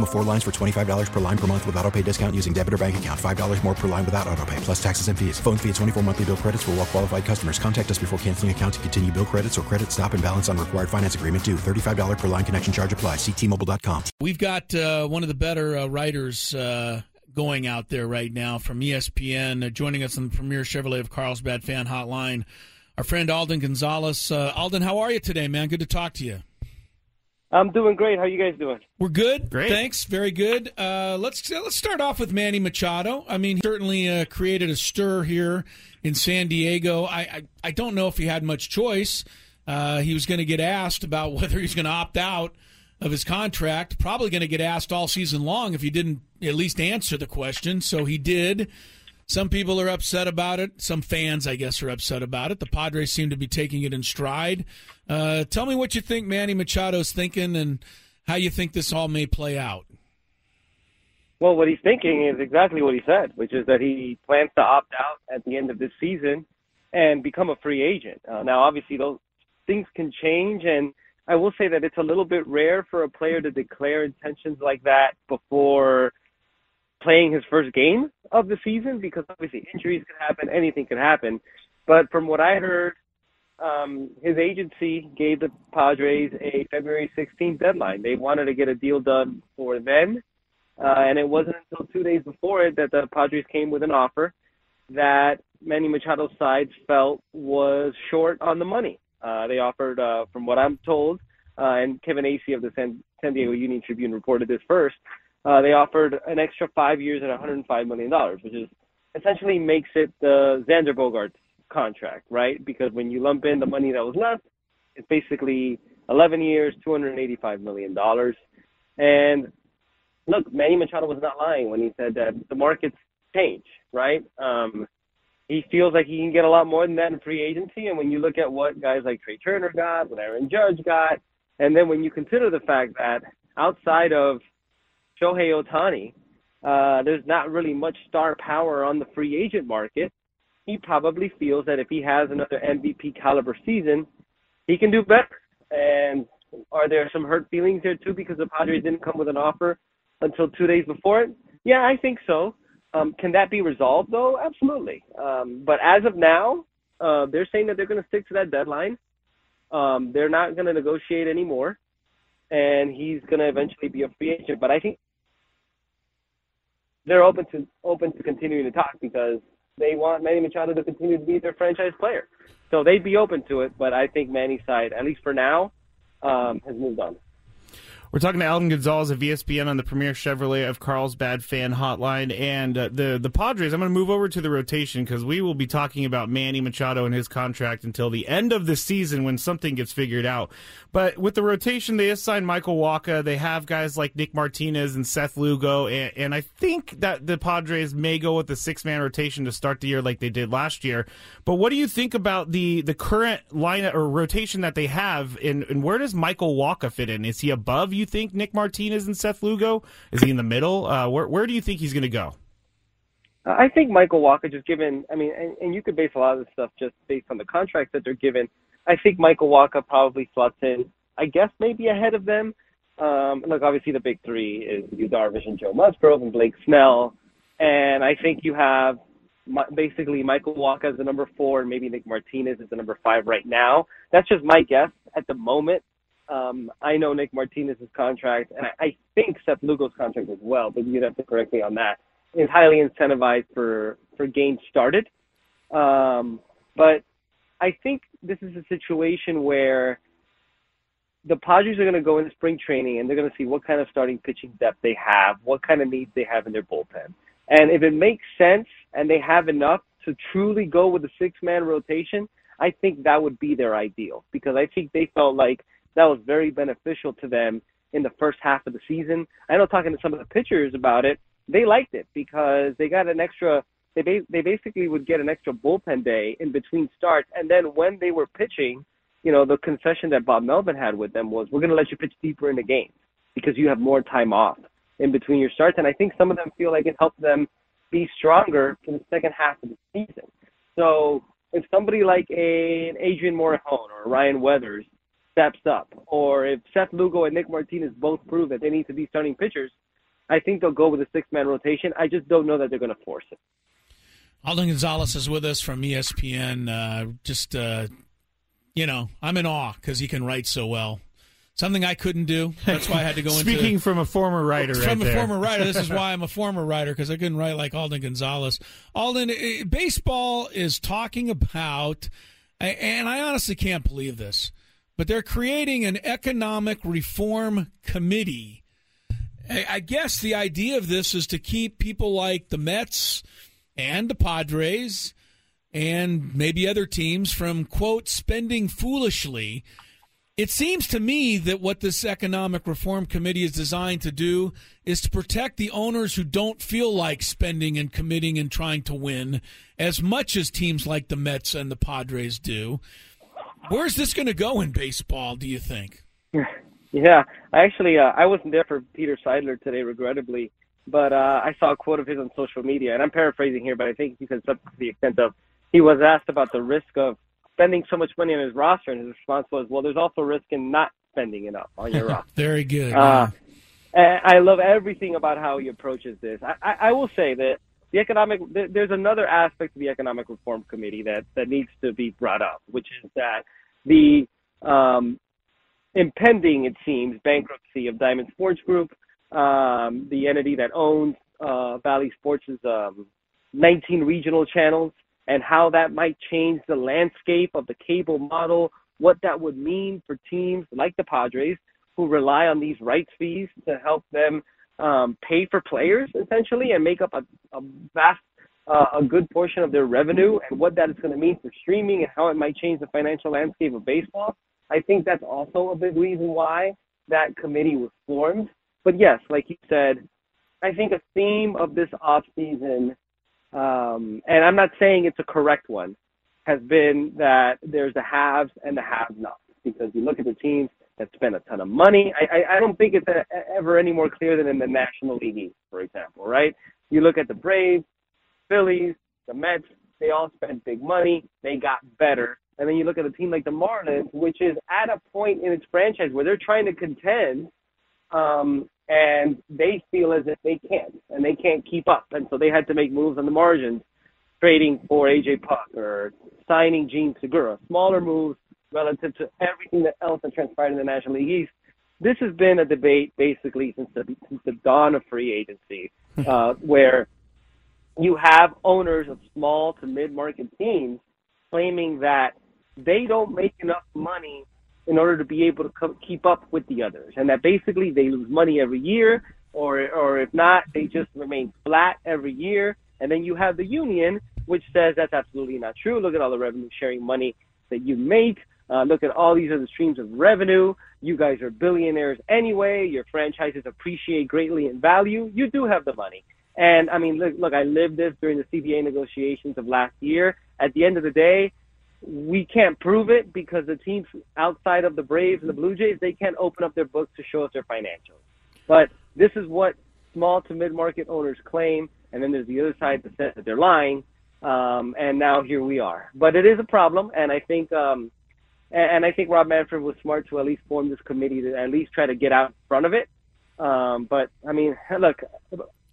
Minimum of four lines for $25 per line per month with auto pay discount using debit or bank account. $5 more per line without auto pay, plus taxes and fees. Phone fee at 24 monthly bill credits for all well qualified customers. Contact us before canceling account to continue bill credits or credit stop and balance on required finance agreement due. $35 per line connection charge apply. Ctmobile.com. We've got uh, one of the better uh, writers uh, going out there right now from ESPN, uh, joining us on the Premier Chevrolet of Carlsbad fan hotline. Our friend Alden Gonzalez. Uh, Alden, how are you today, man? Good to talk to you. I'm doing great. How you guys doing? We're good. Great. Thanks. Very good. Uh, let's let's start off with Manny Machado. I mean, he certainly uh, created a stir here in San Diego. I I, I don't know if he had much choice. Uh, he was going to get asked about whether he's going to opt out of his contract. Probably going to get asked all season long if he didn't at least answer the question. So he did. Some people are upset about it. Some fans, I guess, are upset about it. The Padres seem to be taking it in stride. Uh, tell me what you think Manny Machado's thinking and how you think this all may play out. Well, what he's thinking is exactly what he said, which is that he plans to opt out at the end of this season and become a free agent. Uh, now, obviously, those things can change, and I will say that it's a little bit rare for a player to declare intentions like that before playing his first game of the season because obviously injuries could happen, anything could happen. But from what I heard, um, his agency gave the Padres a February 16th deadline. They wanted to get a deal done for then, uh, and it wasn't until two days before it that the Padres came with an offer that Manny Machado's side felt was short on the money. Uh, they offered, uh, from what I'm told, uh, and Kevin Acee of the San, San Diego Union Tribune reported this first, uh, they offered an extra five years at $105 million, which is essentially makes it the Xander Bogaerts contract, right? Because when you lump in the money that was left, it's basically 11 years, $285 million. And look, Manny Machado was not lying when he said that the markets change, right? Um, he feels like he can get a lot more than that in free agency. And when you look at what guys like Trea Turner got, what Aaron Judge got, and then when you consider the fact that outside of Shohei Ohtani, uh, there's not really much star power on the free agent market. He probably feels that if he has another MVP caliber season, he can do better. And are there some hurt feelings there too because the Padres didn't come with an offer until two days before it? Yeah, I think so. Um, can that be resolved though? Absolutely. Um, but as of now, uh, they're saying that they're going to stick to that deadline. Um, they're not going to negotiate anymore, and he's going to eventually be a free agent. But I think they're open to open to continuing to talk because they want Manny Machado to continue to be their franchise player. So they'd be open to it, but I think Manny's side, at least for now, um, has moved on. We're talking to Alden Gonzalez of ESPN on the Premier Chevrolet of Carlsbad fan hotline, and uh, the the Padres. I'm going to move over to the rotation because we will be talking about Manny Machado and his contract until the end of the season when something gets figured out. But with the rotation, they assigned Michael Wacha. They have guys like Nick Martinez and Seth Lugo, and, and I think that the Padres may go with the six man rotation to start the year like they did last year. But what do you think about the the current line or rotation that they have, and, and where does Michael Wacha fit in? Is he above? you think Nick Martinez and Seth Lugo? Is he in the middle? Uh, where where do you think he's going to go? I think Michael Wacha, just given, I mean, and, and you could base a lot of this stuff just based on the contracts that they're given. I think Michael Wacha probably slots in, I guess maybe ahead of them. Um, look, obviously the big three is Darvish and Joe Musgrove and Blake Snell, and I think you have basically Michael Wacha as the number four, and maybe Nick Martinez is the number five right now. That's just my guess at the moment. Um, I know Nick Martinez's contract, and I, I think Seth Lugo's contract as well, but you'd have to correct me on that. Is highly incentivized for for games started, um, but I think this is a situation where the Padres are going to go into spring training and they're going to see what kind of starting pitching depth they have, what kind of needs they have in their bullpen. And if it makes sense and they have enough to truly go with a six man rotation, I think that would be their ideal because I think they felt like that was very beneficial to them in the first half of the season. I know talking to some of the pitchers about it, they liked it because they got an extra they ba- they basically would get an extra bullpen day in between starts and then when they were pitching, you know, the concession that Bob Melvin had with them was we're going to let you pitch deeper in the game because you have more time off in between your starts. And I think some of them feel like it helped them be stronger for the second half of the season. So if somebody like a, an Adrian Morejon or Ryan Weathers steps up, or if Seth Lugo and Nick Martinez both prove that they need to be starting pitchers, I think they'll go with a six man rotation. I just don't know that they're going to force it. Alden Gonzalez is with us from ESPN. Uh, just, uh, you know, I'm in awe because he can write so well. Something I couldn't do. That's why I had to go Speaking into. Speaking from a former writer, from right a there. former writer. This is why I'm a former writer because I couldn't write like Alden Gonzalez. Alden, baseball is talking about, and I honestly can't believe this, but they're creating an economic reform committee. I guess the idea of this is to keep people like the Mets and the Padres and maybe other teams from quote spending foolishly it seems to me that what this Economic Reform Committee is designed to do is to protect the owners who don't feel like spending and committing and trying to win as much as teams like the Mets and the Padres do. Where's this going to go in baseball, do you think? Yeah, I actually uh, I wasn't there for Peter Seidler today, regrettably, but uh, I saw a quote of his on social media, and I'm paraphrasing here, but I think he said something to the extent of he was asked about the risk of spending so much money on his roster, and his response was, "Well, there's also risk in not spending enough on your roster." Very good. Uh, I love everything about how he approaches this. I, I, I will say that the economic there's another aspect of the economic reform committee that that needs to be brought up, which is that the um, impending, it seems, bankruptcy of Diamond Sports Group, um, the entity that owns uh, Bally Sports' um, 19 regional channels, and how that might change the landscape of the cable model, what that would mean for teams like the Padres who rely on these rights fees to help them um, pay for players essentially and make up a, a vast, uh, a good portion of their revenue, and what that is going to mean for streaming and how it might change the financial landscape of baseball. I think that's also a big reason why that committee was formed. But yes, like you said, I think a theme of this off season um, and I'm not saying it's a correct one, has been that there's the haves and the have-nots because you look at the teams that spend a ton of money. I, I, I don't think it's a, ever any more clear than in the National League East, for example, right? You look at the Braves, Phillies, the Mets, they all spent big money. They got better. And then you look at a team like the Marlins, which is at a point in its franchise where they're trying to contend um, and they feel as if they can't and they can't keep up, and so they had to make moves on the margins, trading for AJ Puk or signing Jean Segura, smaller moves relative to everything that else that transpired in the National League East. This has been a debate basically since the, since the dawn of free agency, uh, where you have owners of small to mid-market teams claiming that they don't make enough money in order to be able to co- keep up with the others, and that basically they lose money every year, or or if not, they just remain flat every year. And then you have the union, which says that's absolutely not true. Look at all the revenue sharing money that you make. Uh, look at all these other streams of revenue. You guys are billionaires anyway. Your franchises appreciate greatly in value. You do have the money. And I mean, look, look, I lived this during the CBA negotiations of last year. At the end of the day, we can't prove it because the teams outside of the Braves and the Blue Jays, they can't open up their books to show us their financials. But this is what small to mid market owners claim, and then there's the other side that says that they're lying. Um, and now here we are. But it is a problem, and I think um, And, and I think Rob Manfred was smart to at least form this committee to at least try to get out in front of it. Um, but I mean, look,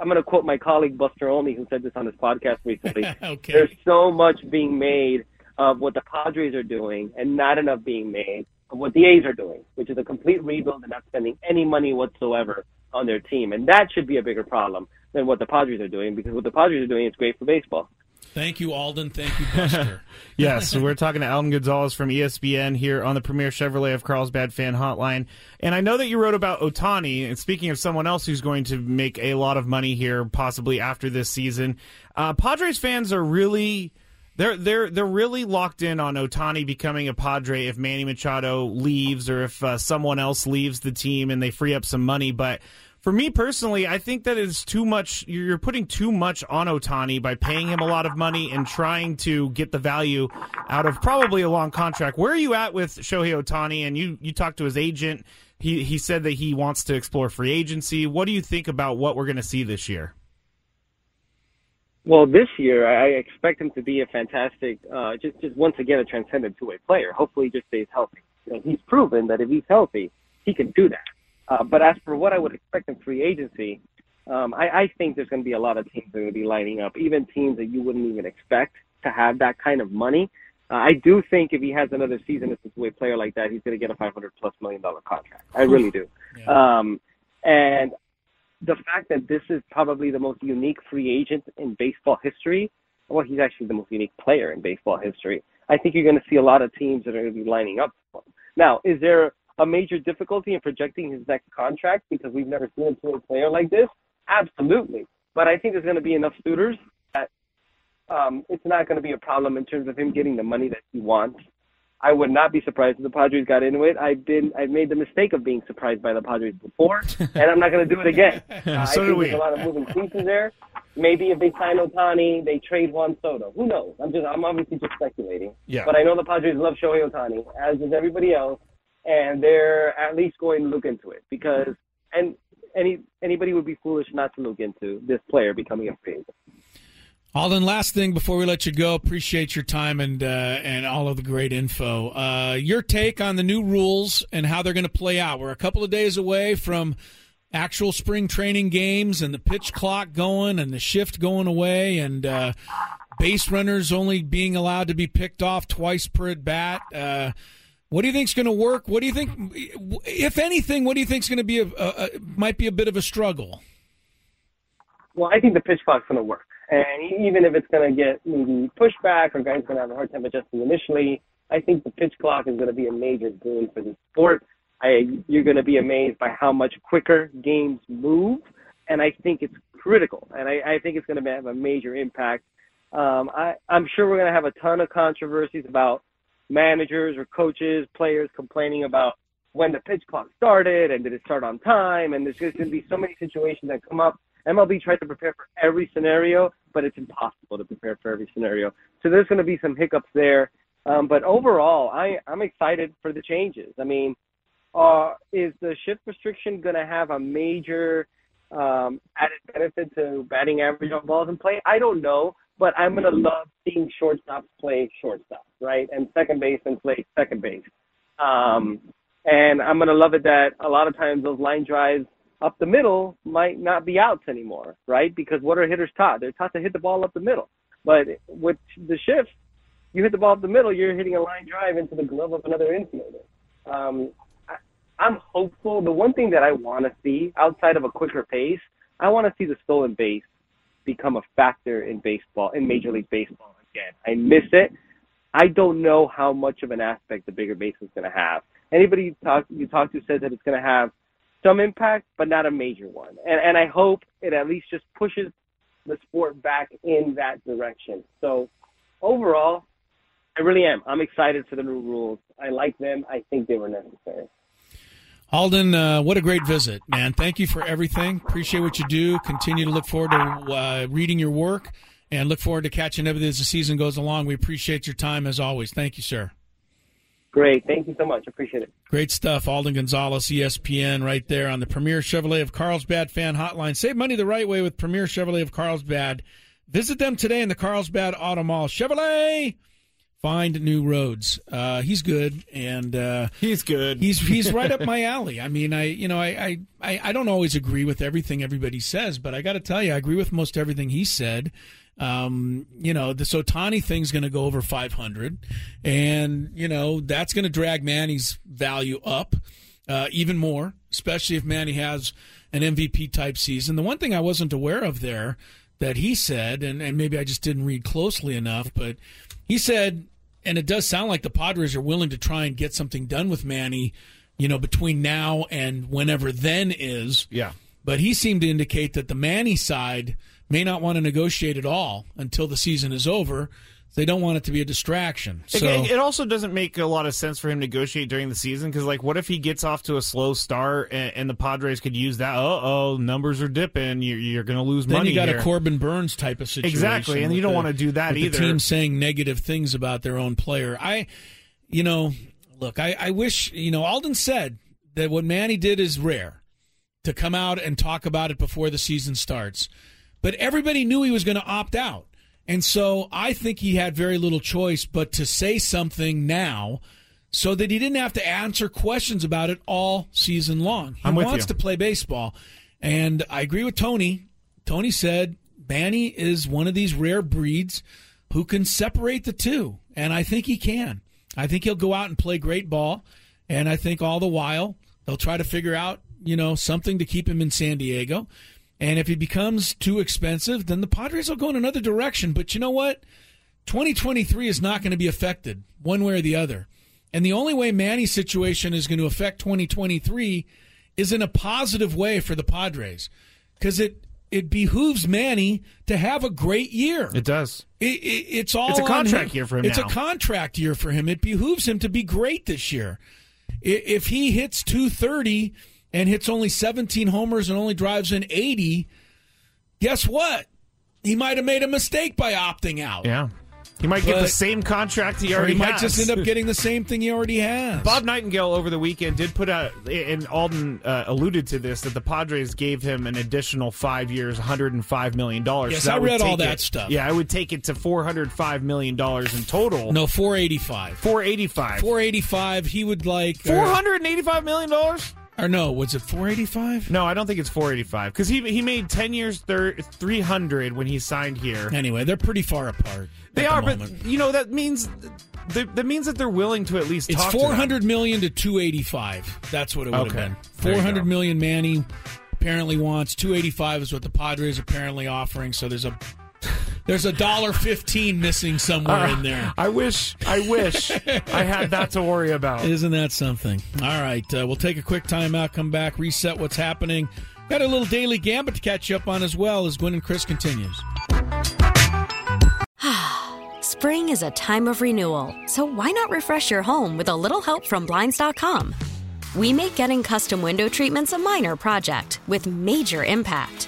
I'm going to quote my colleague Buster Olney, who said this on his podcast recently. okay. There's so much being made of what the Padres are doing, and not enough being made of what the A's are doing, which is a complete rebuild and not spending any money whatsoever on their team. And that should be a bigger problem than what the Padres are doing, because what the Padres are doing is great for baseball. Thank you, Alden. Thank you, Buster. yes, we're talking to Alden Gonzalez from ESPN here on the Premier Chevrolet of Carlsbad fan hotline. And I know that you wrote about Ohtani. and speaking of someone else who's going to make a lot of money here, possibly after this season, uh, Padres fans are really. They're they're they're really locked in on Ohtani becoming a Padre if Manny Machado leaves or if uh, someone else leaves the team and they free up some money. But for me personally, I think that is too much. You're putting too much on Ohtani by paying him a lot of money and trying to get the value out of probably a long contract. Where are you at with Shohei Ohtani? And you you talked to his agent. He he said that he wants to explore free agency. What do you think about what we're going to see this year? Well, this year I expect him to be a fantastic, uh, just just once again a transcendent two-way player. Hopefully, he just stays healthy. You know, he's proven that if he's healthy, he can do that. Uh, but as for what I would expect in free agency, um, I, I think there's going to be a lot of teams that are going to be lining up, even teams that you wouldn't even expect to have that kind of money. Uh, I do think if he has another season as a player like that, he's going to get a 500 plus million dollar contract. I really do. Yeah. Um, and the fact that this is probably the most unique free agent in baseball history, well, he's actually the most unique player in baseball history. I think you're going to see a lot of teams that are going to be lining up. For them. Now, is there a major difficulty in projecting his next contract because we've never seen a player like this? Absolutely. But I think there's going to be enough suitors that um, it's not going to be a problem in terms of him getting the money that he wants. I would not be surprised if the Padres got into it. I've been I've made the mistake of being surprised by the Padres before, and I'm not going to do it again. Uh, so I think we. there's a lot of moving pieces there. Maybe if they sign Ohtani, they trade Juan Soto. Who knows? I'm just I'm obviously just speculating. Yeah. But I know the Padres love Shohei Ohtani, as does everybody else and they're at least going to look into it because and any anybody would be foolish not to look into this player becoming a free agent. Alden, last thing before we let you go, appreciate your time and uh, and all of the great info. Uh, your take on the new rules and how they're going to play out. We're a couple of days away from actual spring training games and the pitch clock going and the shift going away and uh, base runners only being allowed to be picked off twice per at bat. What do you think is going to work? What do you think, if anything, what do you think is going to be a, a, a, might be a bit of a struggle? Well, I think the pitch clock's going to work, and even if it's going to get maybe pushback or guys going to have a hard time adjusting initially, I think the pitch clock is going to be a major boon for the sport. I, you're going to be amazed by how much quicker games move, and I think it's critical, and I, I think it's going to have a major impact. Um, I, I'm sure we're going to have a ton of controversies about managers or coaches, players complaining about when the pitch clock started and did it start on time. And there's just going to be so many situations that come up. MLB tries to prepare for every scenario, but it's impossible to prepare for every scenario. So there's going to be some hiccups there. Um, but overall, I, I'm excited for the changes. I mean, uh, is the shift restriction going to have a major um, added benefit to batting average on balls in play? I don't know but I'm gonna love seeing shortstops play shortstop, right, and second baseman play second base. Um, and I'm gonna love it that a lot of times those line drives up the middle might not be outs anymore, right? Because what are hitters taught? They're taught to hit the ball up the middle. But with the shift, you hit the ball up the middle, you're hitting a line drive into the glove of another infielder. Um, I'm hopeful. The one thing that I want to see outside of a quicker pace, I want to see the stolen base become a factor in baseball, in Major League Baseball again. I miss it. I don't know how much of an aspect the bigger base is going to have. Anybody you talk you talk to says that it's going to have some impact, but not a major one. And and I hope it at least just pushes the sport back in that direction. So overall, I really am. I'm excited for the new rules. I like them. I think they were necessary. Alden, uh, what a great visit, man. Thank you for everything. Appreciate what you do. Continue to look forward to uh, reading your work and look forward to catching up as the season goes along. We appreciate your time as always. Thank you, sir. Great. Thank you so much. Appreciate it. Great stuff. Alden Gonzalez, ESPN, right there on the Premier Chevrolet of Carlsbad fan hotline. Save money the right way with Premier Chevrolet of Carlsbad. Visit them today in the Carlsbad Auto Mall. Chevrolet find new roads. Uh, he's good, and uh, he's good. He's he's right up my alley. I mean, I you know I I, I don't always agree with everything everybody says, but I got to tell you, I agree with most everything he said. Um, you know, the Ohtani thing's going to go over 500, and you know that's going to drag Manny's value up uh, even more, especially if Manny has an MVP type season. The one thing I wasn't aware of there that he said, and, and maybe I just didn't read closely enough, but he said, and it does sound like the Padres are willing to try and get something done with Manny, you know, between now and whenever then is. Yeah. But he seemed to indicate that the Manny side may not want to negotiate at all until the season is over. They don't want it to be a distraction. So it, it also doesn't make a lot of sense for him to negotiate during the season because, like, what if he gets off to a slow start and, and the Padres could use that? Uh oh, numbers are dipping. You're, you're going to lose then money. you got here. a Corbin Burnes type of situation. Exactly, and you don't the, want to do that either. The team saying negative things about their own player. I, you know, look, I, I wish you know Alden said that what Manny did is rare to come out and talk about it before the season starts, but everybody knew he was going to opt out. And so I think he had very little choice but to say something now so that he didn't have to answer questions about it all season long. He wants you. to play baseball. And I agree with Tony. Tony said Manny is one of these rare breeds who can separate the two. And I think he can. I think he'll go out and play great ball. And I think all the while they'll try to figure out, you know, something to keep him in San Diego. And if he becomes too expensive, then the Padres will go in another direction. But you know what? 2023 is not going to be affected one way or the other. And the only way Manny's situation is going to affect 2023 is in a positive way for the Padres because it it behooves Manny to have a great year. It does. It, it, it's all It's a contract year for him It's now. a contract year for him. It behooves him to be great this year. If he hits 230 and hits only 17 homers and only drives in 80, guess what? He might have made a mistake by opting out. Yeah. He might get the same contract he already he might has. just end up getting the same thing he already has. Bob Nightingale over the weekend did put out, and Alden uh, alluded to this, that the Padres gave him an additional five years, $105 million. Yes, So I read all that it- stuff. Yeah, I would take it to $405 million in total. No, 485. 485 485, he would like. $485 million? Or no, was it 485? No, I don't think it's 485 because he he made 10 years thir- 300 when he signed here. Anyway, they're pretty far apart. They at the are, but you know that means that, that means that they're willing to at least It's talk to four them. hundred million to two eighty five. That's what it would Okay. have been. There you Four hundred go. million Manny apparently wants. Two eighty five is what the Padres are apparently offering. So there's a there's a dollar fifteen missing somewhere Uh, in there. I wish, I wish I had that to worry about. Isn't that something? All right, uh, we'll take a quick timeout, come back, reset what's happening. Got a little daily gambit to catch up on as well as Gwynn and Chris continues. Spring is a time of renewal, so why not refresh your home with a little help from Blinds.com? We make getting custom window treatments a minor project with major impact.